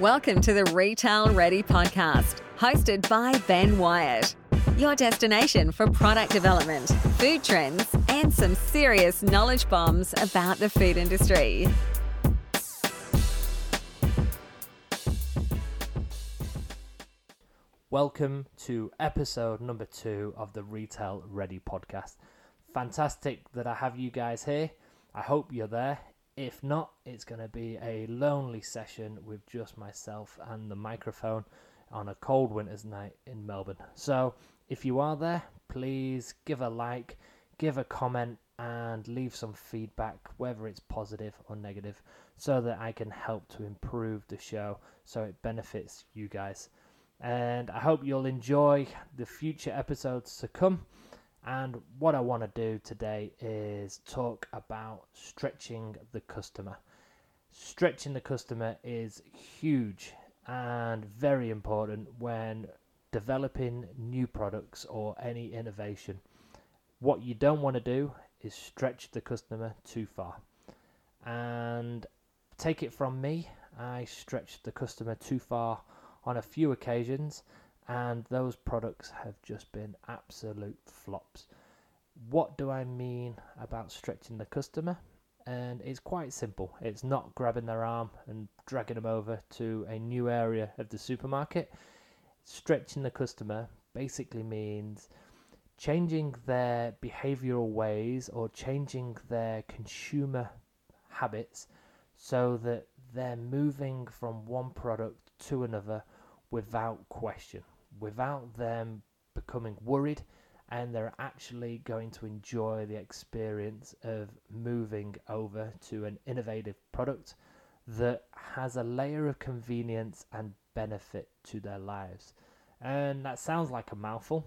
Welcome to the Retail Ready podcast, hosted by Ben Wyatt. Your destination for product development, food trends, and some serious knowledge bombs about the food industry. Welcome to episode number two of the Retail Ready podcast. Fantastic that I have you guys here. I hope you're there. If not, it's going to be a lonely session with just myself and the microphone on a cold winter's night in Melbourne. So, if you are there, please give a like, give a comment, and leave some feedback, whether it's positive or negative, so that I can help to improve the show so it benefits you guys. And I hope you'll enjoy the future episodes to come. And what I want to do today is talk about stretching the customer. Stretching the customer is huge and very important when developing new products or any innovation. What you don't want to do is stretch the customer too far. And take it from me, I stretched the customer too far on a few occasions and those products have just been absolute flops. What do I mean about stretching the customer? And it's quite simple. It's not grabbing their arm and dragging them over to a new area of the supermarket. Stretching the customer basically means changing their behavioral ways or changing their consumer habits so that they're moving from one product to another without question without them becoming worried and they're actually going to enjoy the experience of moving over to an innovative product that has a layer of convenience and benefit to their lives. And that sounds like a mouthful,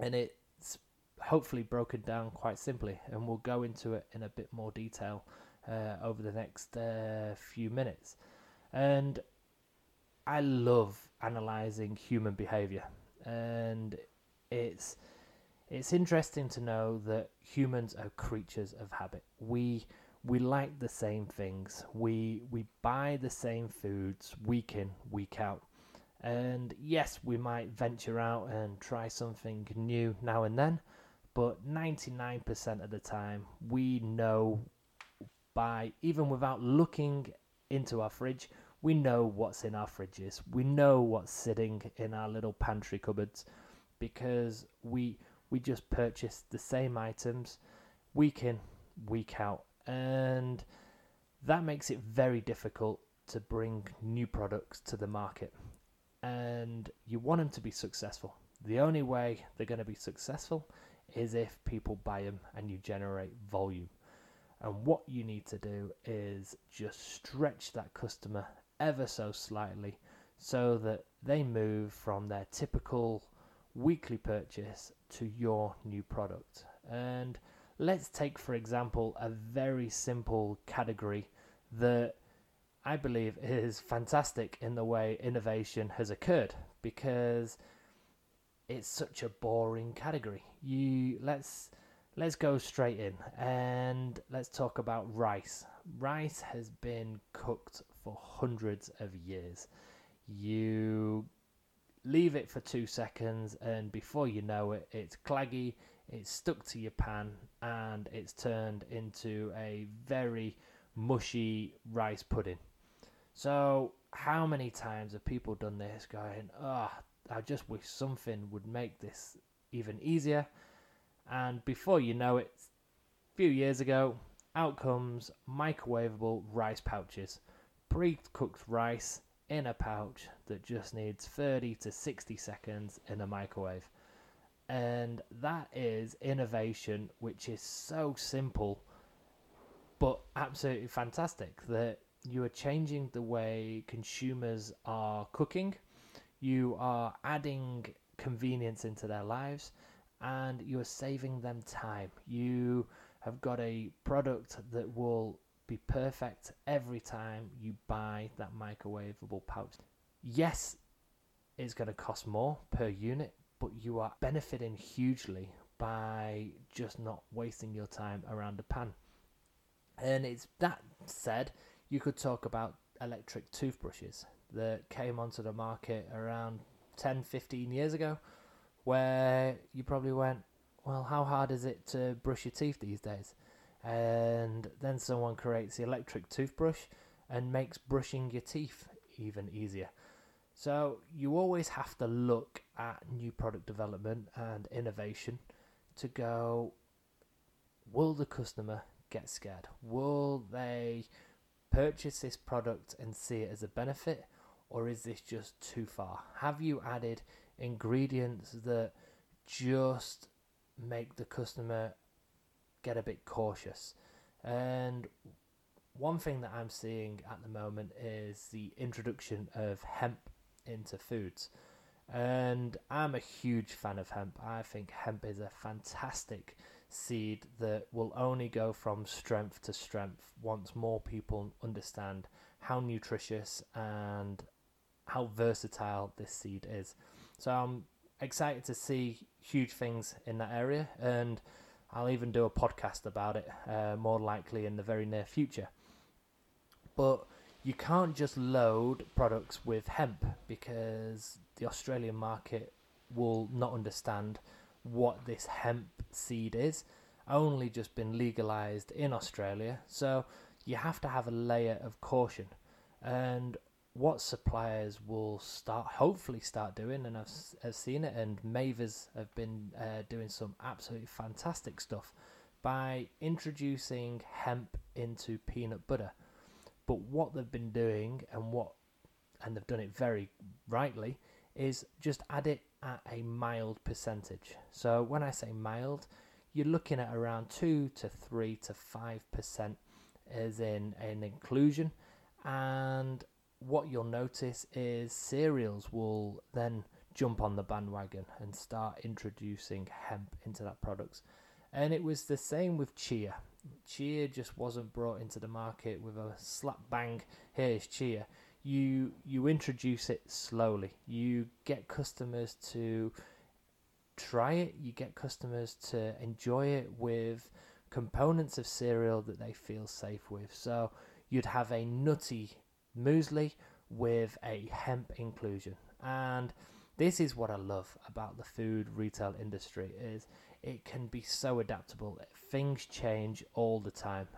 and it's hopefully broken down quite simply, and we'll go into it in a bit more detail uh, over the next uh, few minutes. And I love analyzing human behavior, and it's it's interesting to know that humans are creatures of habit. We we like the same things. We we buy the same foods week in week out. And yes, we might venture out and try something new now and then, but 99% of the time we know by even without looking into our fridge, we know what's in our fridges. We know what's sitting in our little pantry cupboards because we we just purchase the same items week in, week out. And that makes it very difficult to bring new products to the market. And you want them to be successful. The only way they're going to be successful is if people buy them and you generate volume. And what you need to do is just stretch that customer ever so slightly so that they move from their typical weekly purchase to your new product. And let's take, for example, a very simple category that I believe is fantastic in the way innovation has occurred because it's such a boring category. You let's let's go straight in and let's talk about rice. Rice has been cooked for hundreds of years. You leave it for two seconds, and before you know it, it's claggy, it's stuck to your pan, and it's turned into a very mushy rice pudding. So, how many times have people done this going, oh, I just wish something would make this even easier? And before you know it, a few years ago, out comes microwavable rice pouches pre-cooked rice in a pouch that just needs 30 to 60 seconds in a microwave. And that is innovation which is so simple but absolutely fantastic that you are changing the way consumers are cooking, you are adding convenience into their lives, and you are saving them time. You have got a product that will be perfect every time you buy that microwavable pouch. Yes, it's going to cost more per unit, but you are benefiting hugely by just not wasting your time around a pan. And it's that said, you could talk about electric toothbrushes. that came onto the market around 10, 15 years ago, where you probably went, well, how hard is it to brush your teeth these days? And then someone creates the electric toothbrush and makes brushing your teeth even easier. So you always have to look at new product development and innovation to go, will the customer get scared? Will they purchase this product and see it as a benefit? Or is this just too far? Have you added ingredients that just make the customer get a bit cautious? And one thing that I'm seeing at the moment is the introduction of hemp into foods. And I'm a huge fan of hemp. I think hemp is a fantastic seed that will only go from strength to strength once more people understand how nutritious and how versatile this seed is. So I'm excited to see huge things in that area, and I'll even do a podcast about it uh, more likely in the very near future. But you can't just load products with hemp because the Australian market will not understand what this hemp seed is. Only just been legalized in Australia, so you have to have a layer of caution. And what suppliers will start, hopefully, start doing, and I've, I've seen it, and Mayver's have been uh, doing some absolutely fantastic stuff by introducing hemp into peanut butter. But what they've been doing, and what, and they've done it very rightly, is just add it at a mild percentage. So when I say mild, you're looking at around two to three to five percent as in an inclusion, and what you'll notice is cereals will then jump on the bandwagon and start introducing hemp into that products. And it was the same with chia. Chia just wasn't brought into the market with a slap bang. Here's chia. You you introduce it slowly. You get customers to try it. You get customers to enjoy it with components of cereal that they feel safe with. So you'd have a nutty muesli with a hemp inclusion. And this is what I love about the food retail industry is it can be so adaptable. Things change all the time.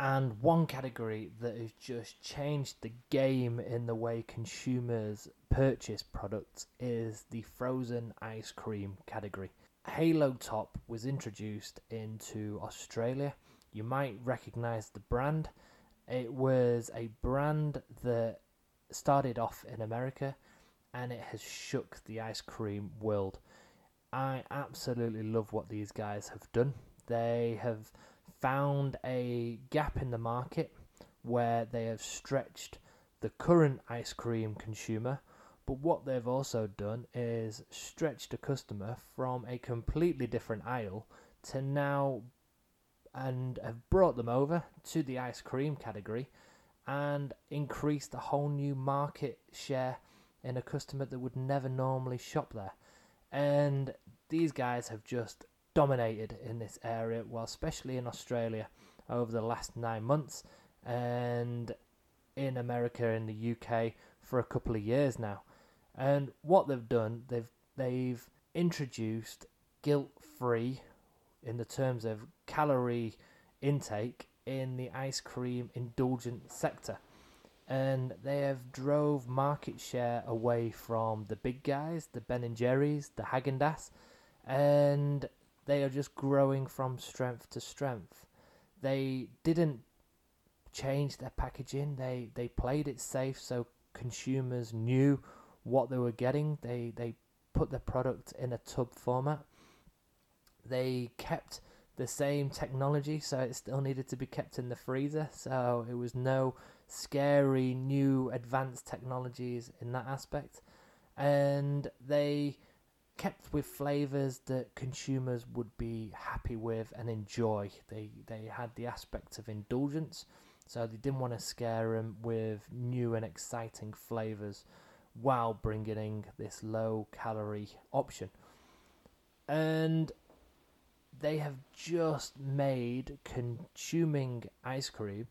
And one category that has just changed the game in the way consumers purchase products is the frozen ice cream category. Halo Top was introduced into Australia. You might recognize the brand. It was a brand that started off in America and it has shook the ice cream world. I absolutely love what these guys have done. They have found a gap in the market where they have stretched the current ice cream consumer, but what they've also done is stretched a customer from a completely different aisle to now and have brought them over to the ice cream category and increased a whole new market share in a customer that would never normally shop there. And these guys have just dominated in this area, well, especially in Australia over the last nine months, and in America and the UK for a couple of years now. And what they've done, they've they've introduced guilt-free in the terms of calorie intake in the ice cream indulgent sector and they have drove market share away from the big guys, the Ben and Jerry's, the Haagen-Dazs, and they are just growing from strength to strength. They didn't change their packaging. They they played it safe so consumers knew what they were getting. They they put the product in a tub format. They kept the same technology, so it still needed to be kept in the freezer. So it was no scary new advanced technologies in that aspect. And they kept with flavors that consumers would be happy with and enjoy. They they had the aspect of indulgence, so they didn't want to scare them with new and exciting flavors while bringing in this low calorie option. And they have just made consuming ice cream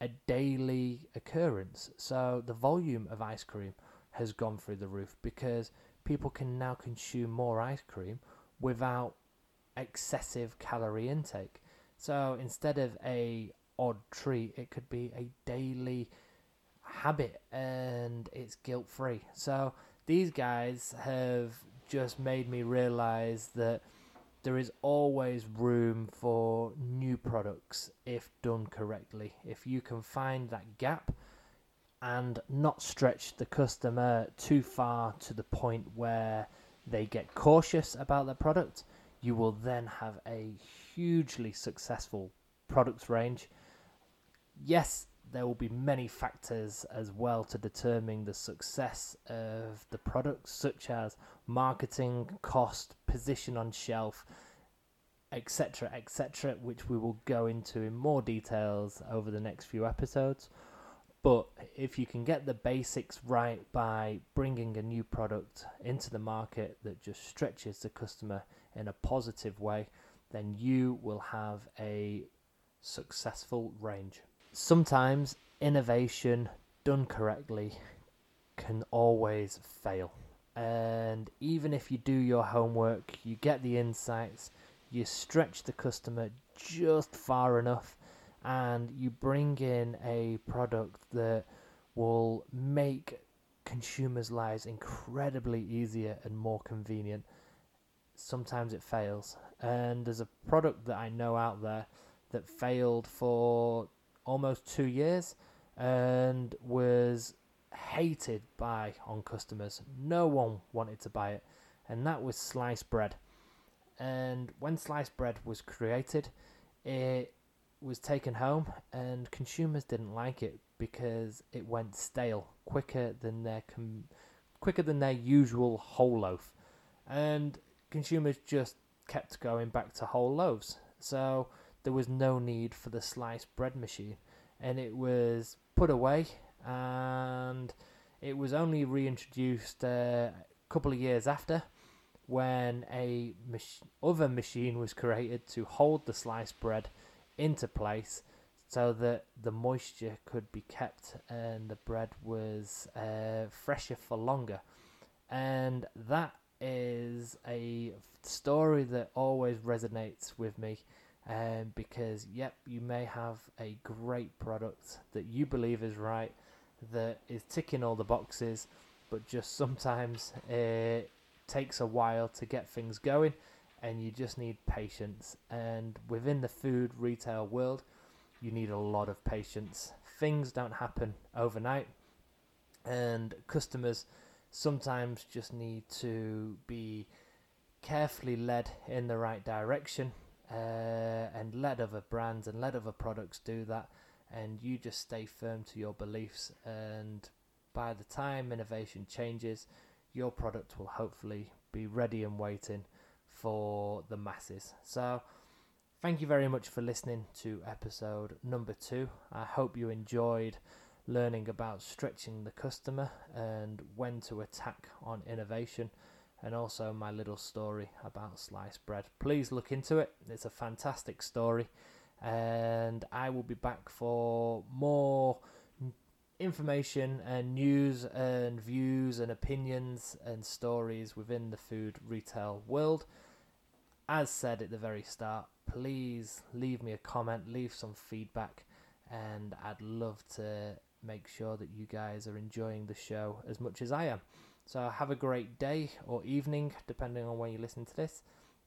a daily occurrence. So the volume of ice cream has gone through the roof because people can now consume more ice cream without excessive calorie intake. So instead of a odd treat, it could be a daily habit and it's guilt free. So these guys have just made me realize that there is always room for new products if done correctly. If you can find that gap and not stretch the customer too far to the point where they get cautious about the product, you will then have a hugely successful products range. Yes, there will be many factors as well to determine the success of the products, such as marketing, cost, position on shelf, etc., etc., which we will go into in more details over the next few episodes. But if you can get the basics right by bringing a new product into the market that just stretches the customer in a positive way, then you will have a successful range. Sometimes innovation done correctly can always fail. And even if you do your homework, you get the insights, you stretch the customer just far enough and you bring in a product that will make consumers' lives incredibly easier and more convenient. Sometimes it fails, and there's a product that I know out there that failed for almost two years and was hated by on customers. No one wanted to buy it, and that was sliced bread. And when sliced bread was created, it was taken home, and consumers didn't like it because it went stale quicker than their com- quicker than their usual whole loaf, and consumers just kept going back to whole loaves. So there was no need for the sliced bread machine, and it was put away, and it was only reintroduced uh, a couple of years after when a mach- other machine was created to hold the sliced bread into place so that the moisture could be kept and the bread was uh, fresher for longer. And that is a story that always resonates with me um, because, yep, you may have a great product that you believe is right, that is ticking all the boxes, but just sometimes it takes a while to get things going and you just need patience. And within the food retail world, you need a lot of patience. Things don't happen overnight, and customers sometimes just need to be carefully led in the right direction uh, and let other brands and let other products do that. And you just stay firm to your beliefs, and by the time innovation changes, your product will hopefully be ready and waiting for the masses. So, thank you very much for listening to episode number two. I hope you enjoyed learning about stretching the customer and when to attack on innovation, and also my little story about sliced bread. Please look into it, it's a fantastic story, and I will be back for more information and news and views and opinions and stories within the food retail world as said at the very start, please leave me a comment, leave some feedback, and I'd love to make sure that you guys are enjoying the show as much as I am. So have a great day or evening, depending on when you listen to this,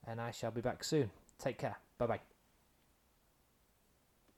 and I shall be back soon. Take care. Bye bye.